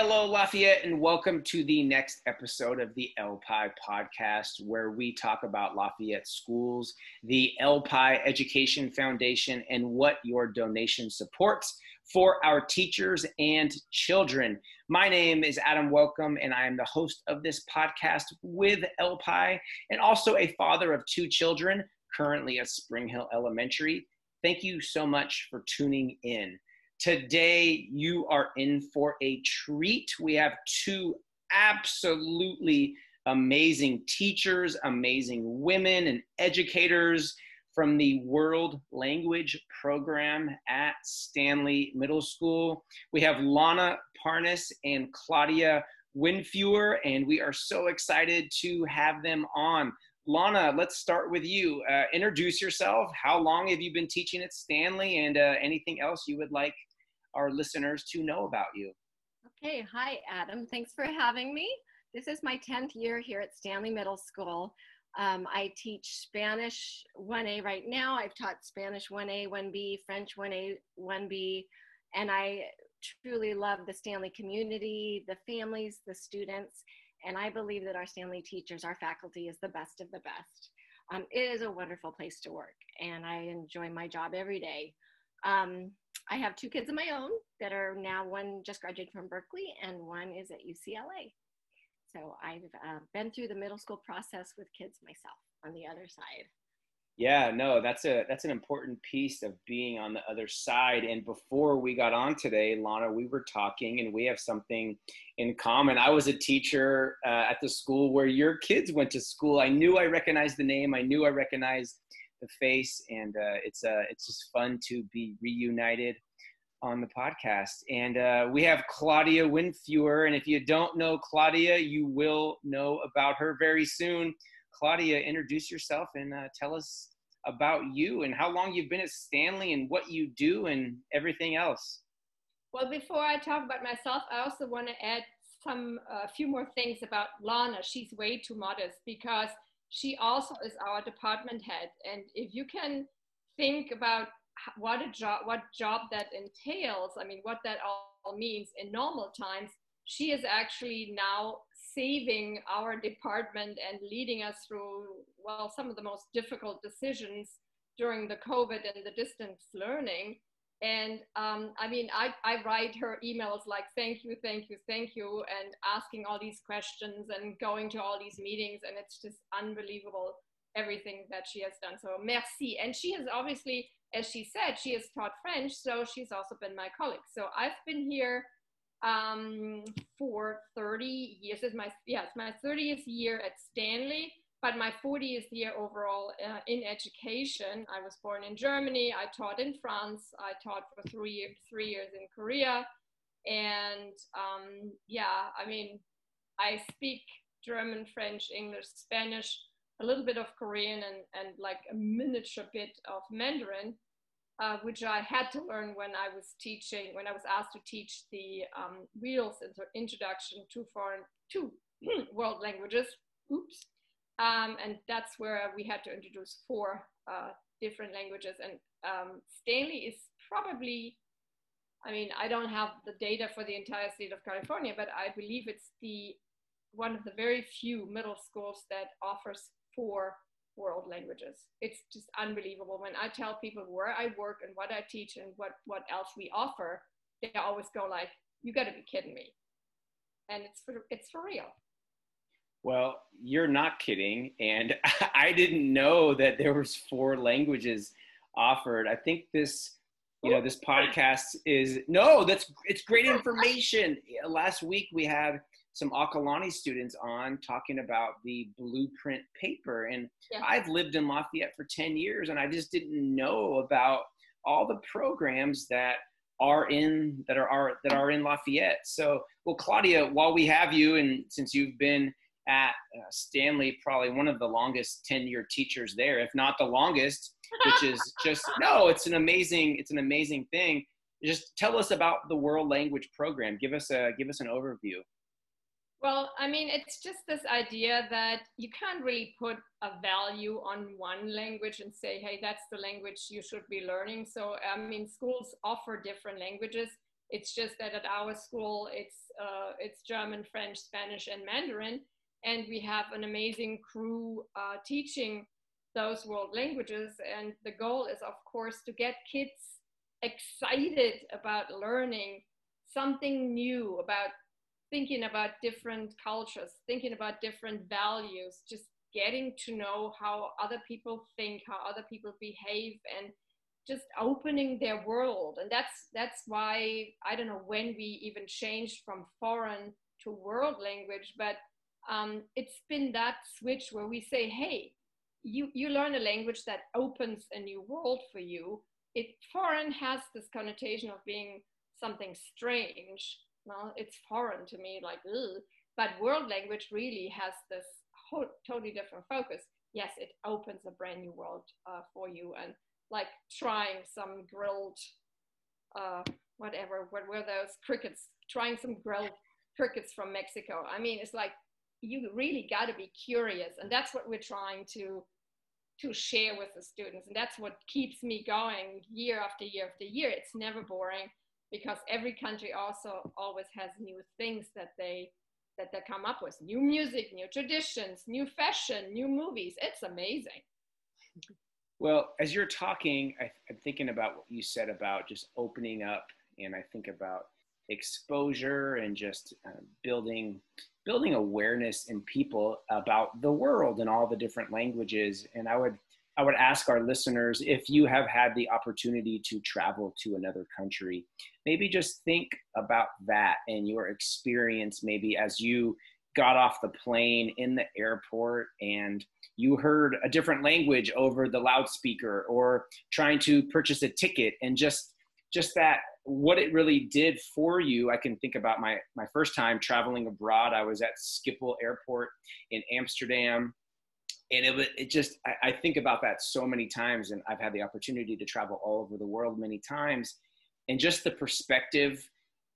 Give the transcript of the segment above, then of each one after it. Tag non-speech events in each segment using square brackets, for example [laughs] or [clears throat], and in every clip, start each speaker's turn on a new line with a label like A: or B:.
A: Hello, Lafayette, and welcome to the next episode of the LPI podcast, where we talk about Lafayette schools, the LPI Education Foundation, and what your donation supports for our teachers and children. My name is Adam Welcome, and I am the host of this podcast with LPI, and also a father of two children, currently at Spring Hill Elementary. Thank you so much for tuning in. Today, you are in for a treat. We have two absolutely amazing teachers, amazing women, and educators from the World Language Program at Stanley Middle School. We have Launa Parnas and Claudia Windfuhr, and we are so excited to have them on. Launa, let's start with you. Uh, introduce yourself. How long have you been teaching at Stanley, and uh, anything else you would like our listeners to know about you.
B: Okay, hi Adam. Thanks for having me. This is my 10th year here at Stanley Middle School. Um, I teach Spanish 1A right now. I've taught Spanish 1A, 1B, French 1A, 1B, and I truly love the Stanley community, the families, the students, and I believe that our Stanley teachers, our faculty, is the best of the best. Um, it is a wonderful place to work, and I enjoy my job every day. Um, I have two kids of my own that are now one just graduated from Berkeley and one is at UCLA. So I've uh, been through the middle school process with kids myself on the other side.
A: Yeah, no, that's a that's an important piece of being on the other side. And before we got on today, Launa, we were talking, and we have something in common. I was a teacher uh, at the school where your kids went to school. I knew I recognized the name. I knew I recognized the face, and uh, it's uh, it's just fun to be reunited on the podcast. And uh, we have Claudia Windfuhr, and if you don't know Claudia, you will know about her very soon. Claudia, introduce yourself and uh, tell us about you and how long you've been at Stanley and what you do and everything else.
C: Well, before I talk about myself, I also want to add some a uh, few more things about Launa. She's way too modest because she also is our department head. And if you can think about what a job, what job that entails, I mean, what that all means in normal times, she is actually now saving our department and leading us through, well, some of the most difficult decisions during the COVID and the distance learning. And um, I mean, I, I write her emails like, thank you, thank you, thank you, and asking all these questions and going to all these meetings. And it's just unbelievable everything that she has done. So merci. And she has obviously, as she said, she has taught French. So she's also been my colleague. So I've been here um, for 30 years. It's my, yeah, it's my 30th year at Stanley but my 40th year overall uh, in education. I was born in Germany. I taught in France. I taught for three three years in Korea, and um, yeah, I mean, I speak German, French, English, Spanish, a little bit of Korean, and and like a miniature bit of Mandarin. Uh, which I had to learn when I was teaching, when I was asked to teach the um, Wheels Introduction to Foreign to [clears throat] World Languages. Oops. Um, and that's where we had to introduce four uh, different languages. And um, Stanley is probably, I mean, I don't have the data for the entire state of California, but I believe it's the one of the very few middle schools that offers four world languages. It's just unbelievable. When I tell people where I work and what I teach and what, what else we offer, they always go like, you gotta be kidding me. And it's for, it's for real.
A: Well, you're not kidding, and [laughs] I didn't know that there was four languages offered. I think this, you know, this podcast is no, that's it's great information. Last week we had some Acalanes students on talking about the blueprint paper, and yeah. I've lived in Lafayette for ten years, and I just didn't know about all the programs that are in that are, are that are in Lafayette. So, well, Claudia, while we have you, and since you've been at uh, Stanley, probably one of the longest tenure teachers there, if not the longest, which is [laughs] just no, it's an amazing, it's an amazing thing. Just tell us about the world language program. Give us a give us an overview.
C: Well, I mean, it's just this idea that you can't really put a value on one language and say, hey, that's the language you should be learning. So, I mean, schools offer different languages. It's just that at our school, it's uh, it's German, French, Spanish, and Mandarin, and we have an amazing crew uh, teaching those world languages. And the goal is, of course, to get kids excited about learning something new, about thinking about different cultures, thinking about different values, just getting to know how other people think, how other people behave, and just opening their world. And that's that's why I don't know when we even changed from foreign to world language, but um, it's been that switch where we say, hey, you you learn a language that opens a new world for you. It foreign has this connotation of being something strange. Well, it's foreign to me, like, Ugh. but world language really has this whole, totally different focus. Yes, it opens a brand new world uh, for you, and like trying some grilled, uh, whatever, what were those crickets? Trying some grilled crickets from Mexico. I mean, it's like you really got to be curious, and that's what we're trying to to share with the students, and that's what keeps me going year after year after year. It's never boring because every country also always has new things that they that they come up with. New music new traditions new fashion new movies. It's amazing.
A: Well as you're talking I, am thinking about what you said about just opening up and i think about exposure and just uh, building building awareness in people about the world and all the different languages. And i would I would ask our listeners if you have had the opportunity to travel to another country, maybe just think about that and your experience, maybe as you got off the plane in the airport and you heard a different language over the loudspeaker or trying to purchase a ticket and just just that what it really did for you i can think about my my first time traveling abroad. I was at schiphol airport in amsterdam and it, was it just I, I, think about that so many times and i've had the opportunity to travel all over the world many times. And just the perspective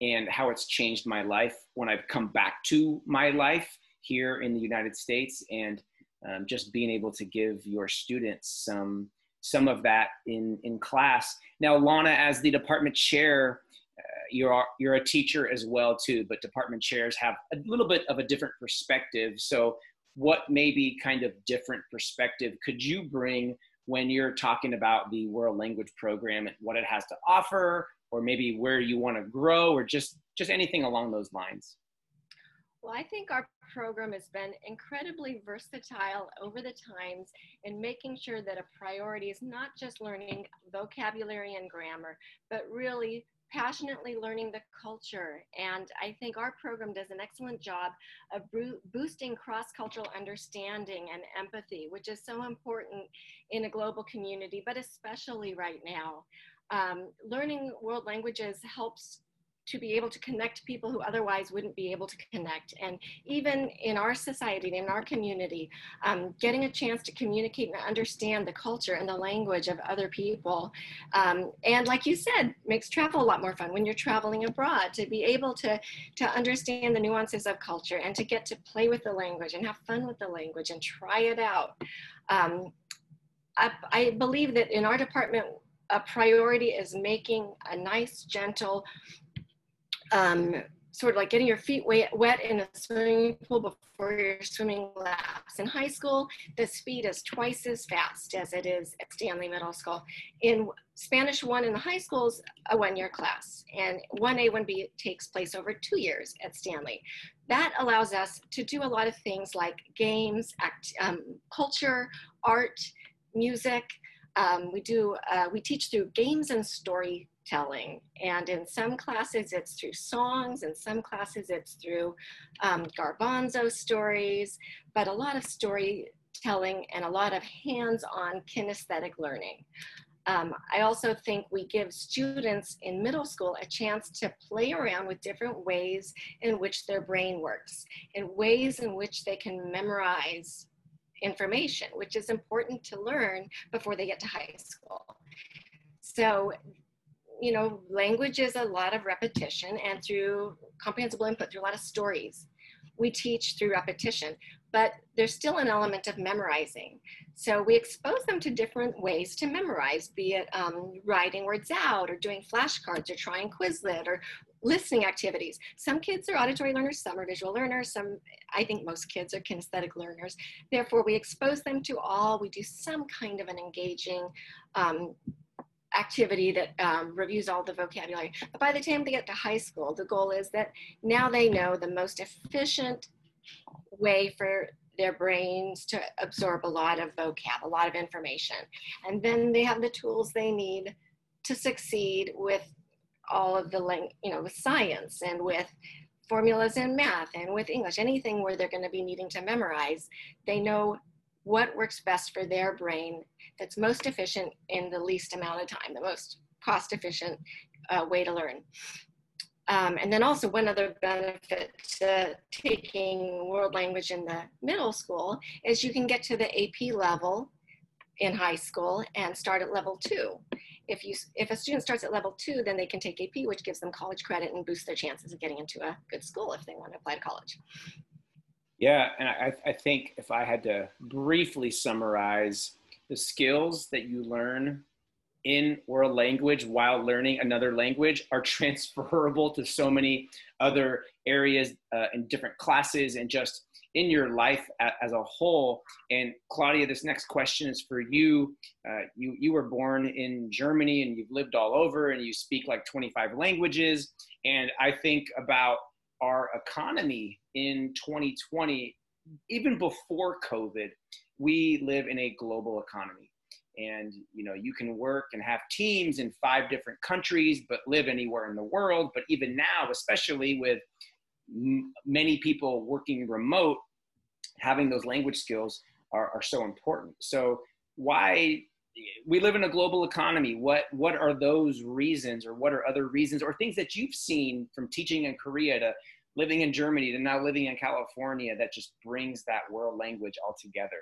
A: and how it's changed my life when i've come back to my life here in the united states and um, just being able to give your students some some of that in in class. Now launa as the department chair uh, you're you're a teacher as well too but department chairs have a little bit of a different perspective. So what maybe kind of different perspective could you bring when you're talking about the world language program and what it has to offer or maybe where you want to grow or just just anything along those lines
B: well i think our program has been incredibly versatile over the times in making sure that a priority is not just learning vocabulary and grammar but really passionately learning the culture. And I think our program does an excellent job of boosting cross cultural understanding and empathy, which is so important in a global community, but especially right now. Um, learning world languages helps to be able to connect people who otherwise wouldn't be able to connect. And even in our society, in our community, um, getting a chance to communicate and understand the culture and the language of other people. Um, and like you said, makes travel a lot more fun when you're traveling abroad to be able to, to understand the nuances of culture and to get to play with the language and have fun with the language and try it out. Um, I, I believe that in our department, a priority is making a nice, gentle, um, sort of like getting your feet wet, in a swimming pool before your swimming laps. In high school, the speed is twice as fast as it is at Stanley Middle School. In Spanish 1 in the high schools, a one-year class, and 1A, 1B takes place over two years at Stanley. That allows us to do a lot of things like games, act, um, culture, art, music. Um, we do, uh, we teach through games and storytelling. And in some classes, it's through songs, in some classes, it's through um, garbanzo stories, but a lot of storytelling and a lot of hands-on kinesthetic learning. Um, I also think we give students in middle school a chance to play around with different ways in which their brain works, and ways in which they can memorize information, which is important to learn before they get to high school. So you know, language is a lot of repetition and through comprehensible input, through a lot of stories. We teach through repetition. But there's still an element of memorizing. So we expose them to different ways to memorize, be it um, writing words out or doing flashcards or trying Quizlet or listening activities. Some kids are auditory learners, some are visual learners, some, I think most kids are kinesthetic learners. Therefore, we expose them to all, we do some kind of an engaging um, activity that um, reviews all the vocabulary. But by the time they get to high school, the goal is that now they know the most efficient way for their brains to absorb a lot of vocab, a lot of information. And then they have the tools they need to succeed with all of the, you know, with science and with formulas in math and with English, anything where they're going to be needing to memorize, they know what works best for their brain that's most efficient in the least amount of time, the most cost efficient uh, way to learn. Um, and then also one other benefit to taking world language in the middle school is you can get to the AP level in high school and start at level two. If, you, if a student starts at level two, then they can take AP, which gives them college credit and boosts their chances of getting into a good school if they want to apply to college.
A: Yeah, and I, I think if I had to briefly summarize the skills that you learn in world language while learning another language are [laughs] transferable to so many other areas uh, in different classes and just in your life as a whole. And Claudia, this next question is for you. Uh, you you were born in Germany and you've lived all over and you speak like 25 languages. And I think about our economy in 2020, even before COVID, we live in a global economy. And you know, you can work and have teams in five different countries, but live anywhere in the world. But even now, especially with m- many people working remote, having those language skills are, are so important. So why we live in a global economy what what are those reasons or what are other reasons or things that you've seen from teaching in korea to living in germany to now living in california that just brings that world language all together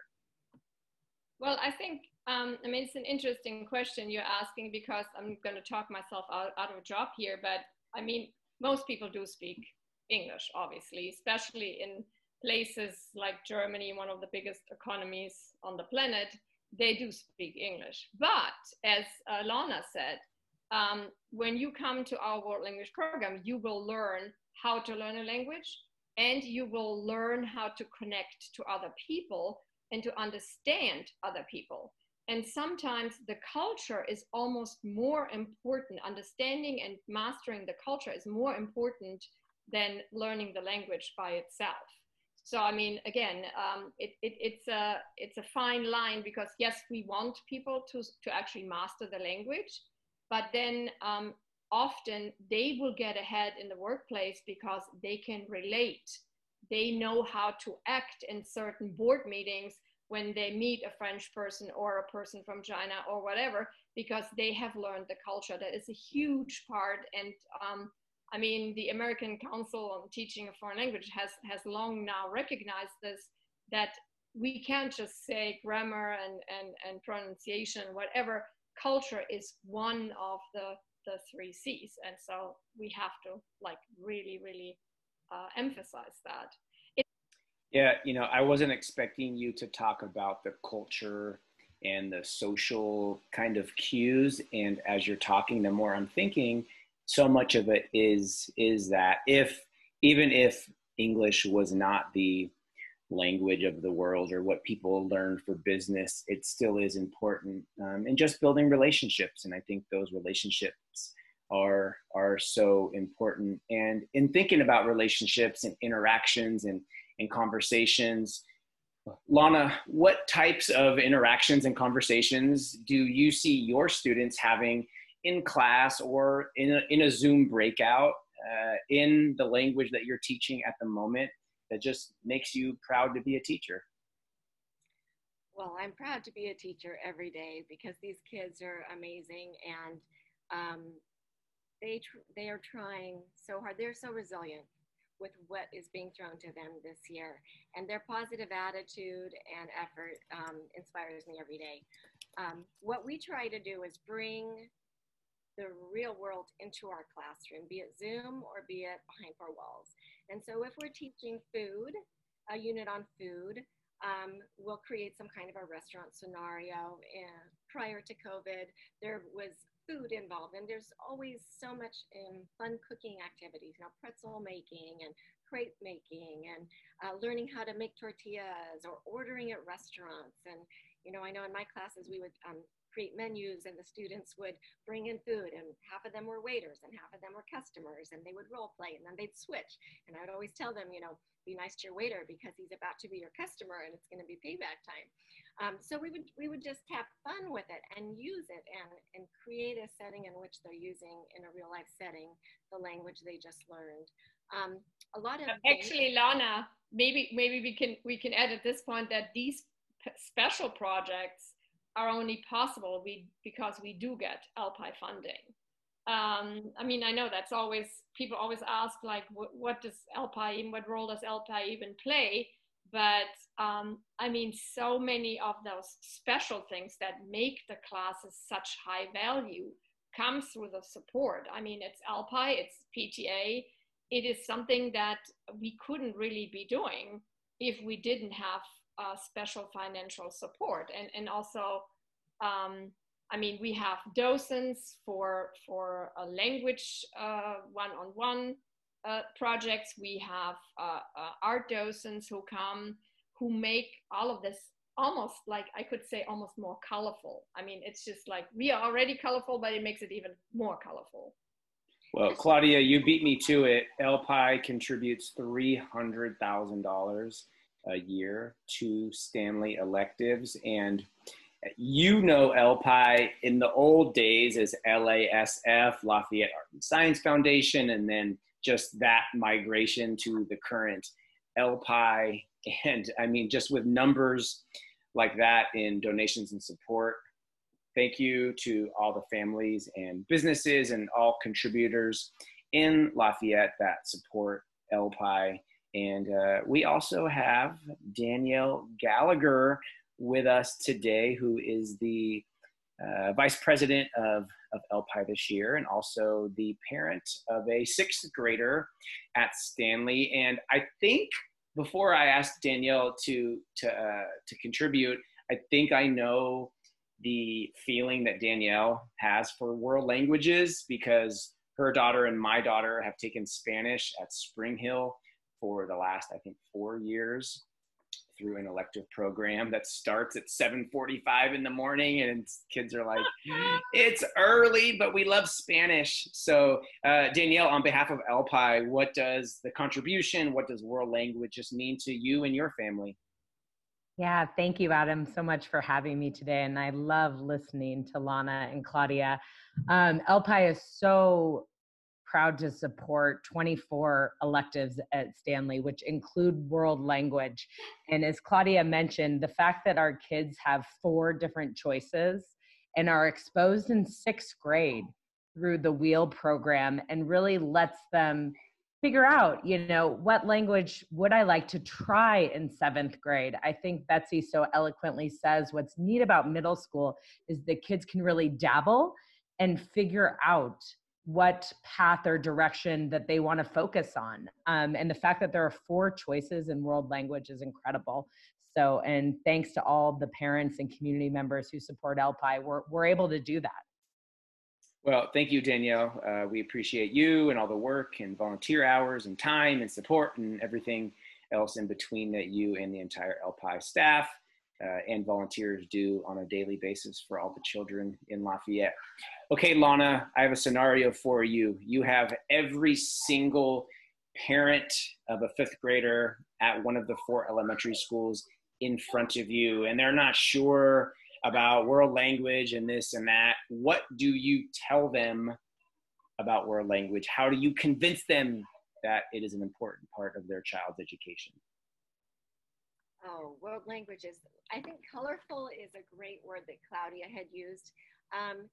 C: well i think um, i mean it's an interesting question you're asking because i'm going to talk myself out, out of a job here but i mean most people do speak english obviously especially in places like germany one of the biggest economies on the planet they do speak English. But as uh, Launa said, um, when you come to our world language program, you will learn how to learn a language and you will learn how to connect to other people and to understand other people. And sometimes the culture is almost more important. Understanding and mastering the culture is more important than learning the language by itself. So I mean, again, um, it, it, it's a it's a fine line because yes, we want people to to actually master the language, but then um, often they will get ahead in the workplace because they can relate. They know how to act in certain board meetings when they meet a French person or a person from China or whatever, because they have learned the culture. That is a huge part, and um, I mean, the American Council on Teaching a Foreign Language has, has long now recognized this, that we can't just say grammar and, and, and pronunciation, whatever. Culture is one of the, the three C's. And so we have to like really, really uh, emphasize that.
A: Yeah, you know, I wasn't expecting you to talk about the culture and the social kind of cues. And as you're talking, the more I'm thinking, so much of it is is that if even if English was not the language of the world or what people learn for business, it still is important. Um, and just building relationships, and I think those relationships are are so important. And in thinking about relationships and interactions and and conversations, Launa, what types of interactions and conversations do you see your students having in class or in a, in a Zoom breakout uh, in the language that you're teaching at the moment that just makes you proud to be a teacher?
B: Well, I'm proud to be a teacher every day because these kids are amazing and um, they, they are trying so hard. They're so resilient with what is being thrown to them this year. And their positive attitude and effort um, inspires me every day. Um, what we try to do is bring the real world into our classroom, be it Zoom or be it behind four walls. And so if we're teaching food, a unit on food. Um, we'll create some kind of a restaurant scenario. And prior to COVID, there was food involved, and there's always so much um, fun cooking activities, you know, pretzel making and crepe making and uh, learning how to make tortillas or ordering at restaurants. And, you know, I know in my classes we would um, create menus and the students would bring in food and half of them were waiters and half of them were customers and they would role play and then they'd switch. And I would always tell them, you know, be nice to your waiter because he's about to be your customer and it's going to be payback time. Um, so we would we would just have fun with it and use it and and create a setting in which they're using in a real life setting the language they just learned. Um, a lot of
C: actually, Launa, maybe maybe we can we can add at this point that these special projects are only possible we, because we do get LPI funding. Um, I mean, I know that's always people always ask like, what, what does LPI even, what role does LPI even play? But um, I mean, so many of those special things that make the classes such high value comes through the support. I mean, it's LPI, it's PTA, it is something that we couldn't really be doing if we didn't have uh, special financial support. And and also um, I mean we have docents for for a language uh, one-on-one uh, projects we have uh, uh, art docents who come who make all of this almost like I could say almost more colorful I mean it's just like we are already colorful but it makes it even more colorful
A: well, Claudia, you beat me to it. LPI contributes $300,000 a year to Stanley electives. And you know LPI in the old days as LASF, Lafayette Art and Science Foundation, and then just that migration to the current LPI. [laughs] And I mean, just with numbers like that in donations and support, thank you to all the families and businesses and all contributors in Lafayette that support LPI and uh, we also have Danielle Gallagher with us today, who is the uh, vice president of, of LPI this year and also the parent of a sixth grader at Stanley. And I think before I ask Danielle to, to, uh, to contribute, I think I know the feeling that Danielle has for world languages because her daughter and my daughter have taken Spanish at Spring Hill for the last, I think, four years through an elective program that starts at 7:45 in the morning, and kids are like, [gasps] "It's early, but we love Spanish." So, uh, Danielle, on behalf of LPI, what does the contribution, what does world languages mean to you and your family?
D: Yeah, thank you, Adam, so much for having me today. And I love listening to Launa and Claudia. Um, LPI is so proud to support 24 electives at Stanley, which include world language. And as Claudia mentioned, the fact that our kids have four different choices and are exposed in sixth grade through the wheel program and really lets them figure out you know what language would i like to try in seventh grade i think betsy so eloquently says what's neat about middle school is the kids can really dabble and figure out what path or direction that they want to focus on. Um, and the fact that there are four choices in world language is incredible. So, and thanks to all the parents and community members who support LPI, we're, we're able to do that.
A: Well, thank you, Danielle. Uh, we appreciate you and all the work and volunteer hours and time and support and everything else in between that you and the entire LPI staff uh, and volunteers do on a daily basis for all the children in Lafayette. Okay, Launa, I have a scenario for you. You have every single parent of a fifth grader at one of the four elementary schools in front of you, and they're not sure about world language and this and that. What do you tell them about world language? How do you convince them that it is an important part of their child's education?
B: Oh, world languages. I think colorful is a great word that Claudia had used. Um,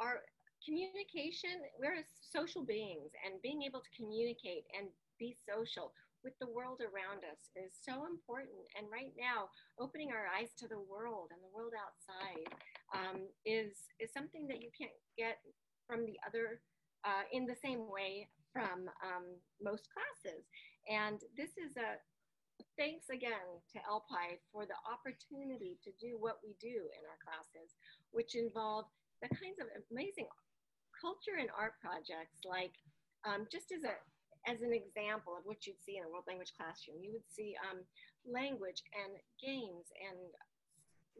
B: our communication, we're social beings, and being able to communicate and be social with the world around us is so important. And right now, opening our eyes to the world and the world outside um, is, is something that you can't get from the other uh, in the same way from um, most classes. And this is a thanks again to LPI for the opportunity to do what we do in our classes, which involve the kinds of amazing culture and art projects. Like um, just as a as an example of what you'd see in a world language classroom, you would see um, language and games and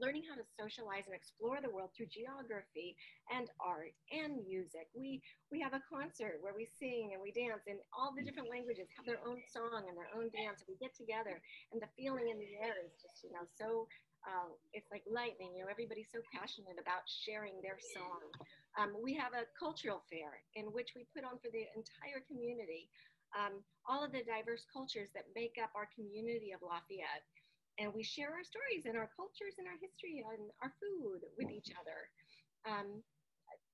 B: learning how to socialize and explore the world through geography and art and music. We we have a concert where we sing and we dance, and all the different languages have their own song and their own dance. And We get together, and the feeling in the air is just you know so. Uh, it's like lightning, you know. Everybody's so passionate about sharing their song. Um, we have a cultural fair in which we put on for the entire community um, all of the diverse cultures that make up our community of Lafayette and we share our stories and our cultures and our history and our food with each other. Um,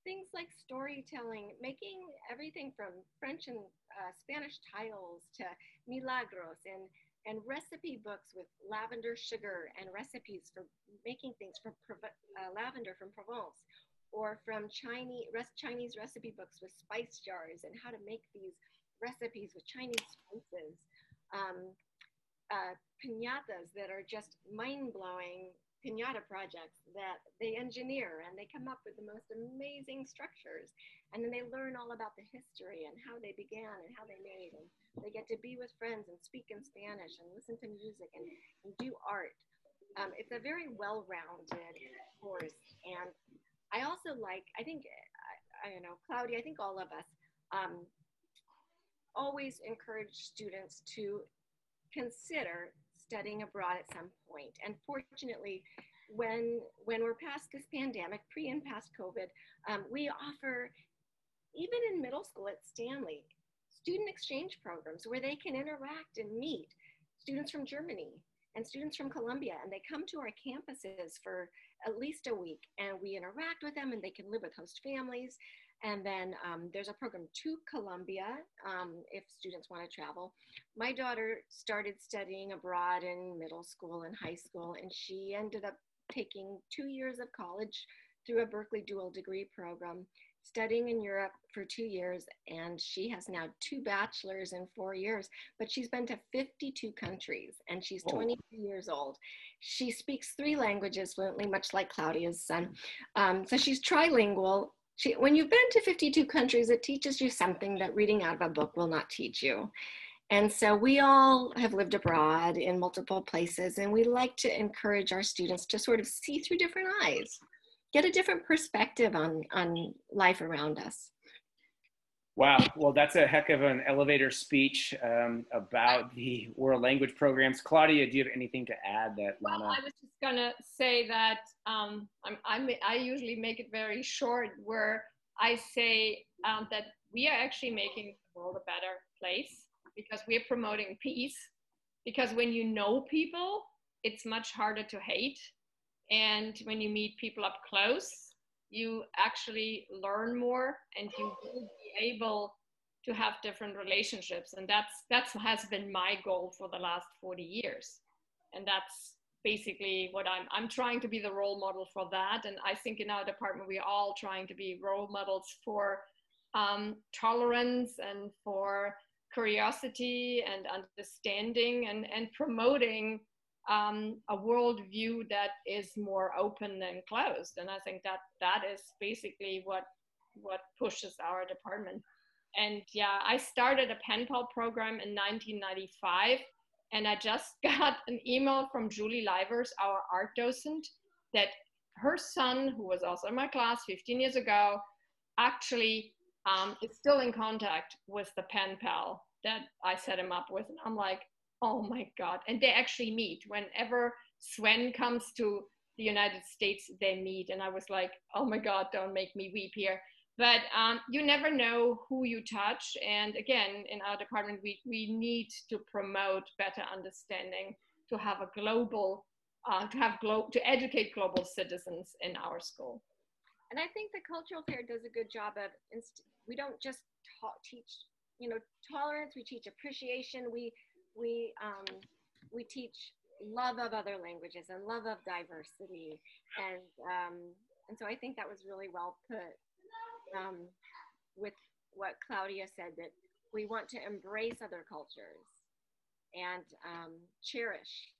B: things like storytelling, making everything from French and uh, Spanish tiles to milagros and, and recipe books with lavender sugar and recipes for making things from uh, lavender from Provence or from Chinese, Chinese recipe books with spice jars and how to make these recipes with Chinese spices. Um, uh, pinatas that are just mind blowing pinata projects that they engineer and they come up with the most amazing structures. And then they learn all about the history and how they began and how they made. And they get to be with friends and speak in Spanish and listen to music and, and do art. Um, it's a very well rounded course. And I also like, I think, I, I don't know, Claudia, I think all of us um, always encourage students to consider studying abroad at some point. And fortunately, when when we're past this pandemic, pre and past COVID, um, we offer even in middle school at Stanley student exchange programs where they can interact and meet students from Germany and students from Colombia, and they come to our campuses for at least a week, and we interact with them, and they can live with host families. And then um, there's a program to Colombia um, if students want to travel. My daughter started studying abroad in middle school and high school, and she ended up taking two years of college through a Berkeley dual degree program, studying in Europe for two years. And she has now two bachelors in four years, but she's been to 52 countries and she's 22 years old. She speaks three languages fluently, much like Claudia's son. Um, so she's trilingual she, when you've been to 52 countries, it teaches you something that reading out of a book will not teach you. And so we all have lived abroad in multiple places, and we like to encourage our students to sort of see through different eyes, get a different perspective on, on life around us.
A: Wow. Well, that's a heck of an elevator speech um, about the world language programs. Claudia, do you have anything to add that
C: Launa? Well, I was just going to say that um, I'm, I'm, i usually make it very short where I say um, that we are actually making the world a better place because we're promoting peace. Because when you know people, it's much harder to hate. And when you meet people up close, you actually learn more and you will be able to have different relationships. And that's that's has been my goal for the last 40 years. And that's basically what i'm i'm trying to be the role model for that. And i think in our department we're all trying to be role models for um, tolerance and for curiosity and understanding and and promoting um, a worldview that is more open than closed. And I think that that is basically what what pushes our department. And yeah, I started a pen pal program in 1995, and I just [laughs] got an email from Julie Livers, our art docent, that her son, who was also in my class 15 years ago, actually um, is still in contact with the pen pal that I set him up with. And I'm like, oh my God. And they actually meet. Whenever Sven comes to the United States, they meet. And I was like, oh my God, don't make me weep here. But um, you never know who you touch. And again, in our department, we, we need to promote better understanding, to have a global, uh, to have glo- to educate global citizens in our school.
B: And I think the cultural fair does a good job of, inst- we don't just ta- teach, you know, tolerance, we teach appreciation, we we um, we teach love of other languages and love of diversity, and um, and so I think that was really well put um, with what Claudia said that we want to embrace other cultures and um, cherish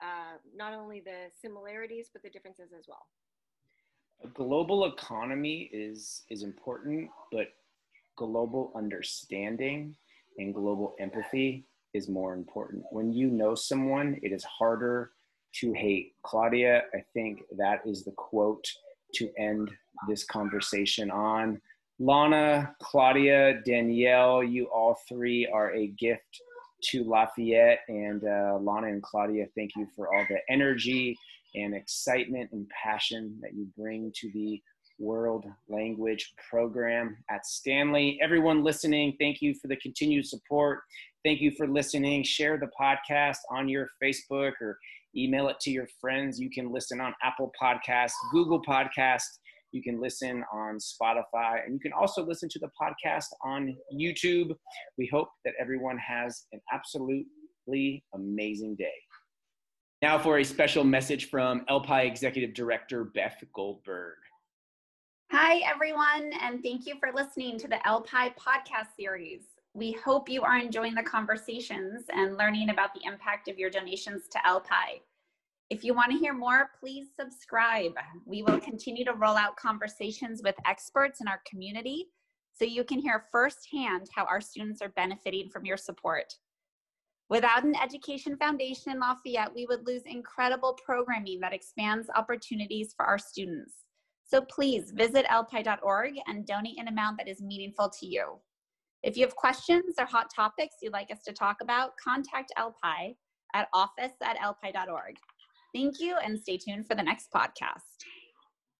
B: uh, not only the similarities but the differences as well.
A: A global economy is is important, but global understanding and global empathy is more important. When you know someone, it is harder to hate. Claudia, I think that is the quote to end this conversation on. Launa, Claudia, Danielle, you all three are a gift to Lafayette. And uh, Launa and Claudia, thank you for all the energy and excitement and passion that you bring to the World Language Program at Stanley. Everyone listening, thank you for the continued support. Thank you for listening. Share the podcast on your Facebook or email it to your friends. You can listen on Apple Podcasts, Google Podcasts. You can listen on Spotify, and you can also listen to the podcast on YouTube. We hope that everyone has an absolutely amazing day. Now, for a special message from LPI Executive Director Beth Goldberg.
E: Hi, everyone, and thank you for listening to the LPI podcast series. We hope you are enjoying the conversations and learning about the impact of your donations to LPI. If you want to hear more, please subscribe. We will continue to roll out conversations with experts in our community so you can hear firsthand how our students are benefiting from your support. Without an education foundation in Lafayette, we would lose incredible programming that expands opportunities for our students. So please visit lpi.org and donate an amount that is meaningful to you. If you have questions or hot topics you'd like us to talk about, contact LPI at office at lpi.org. Thank you and stay tuned for the next podcast.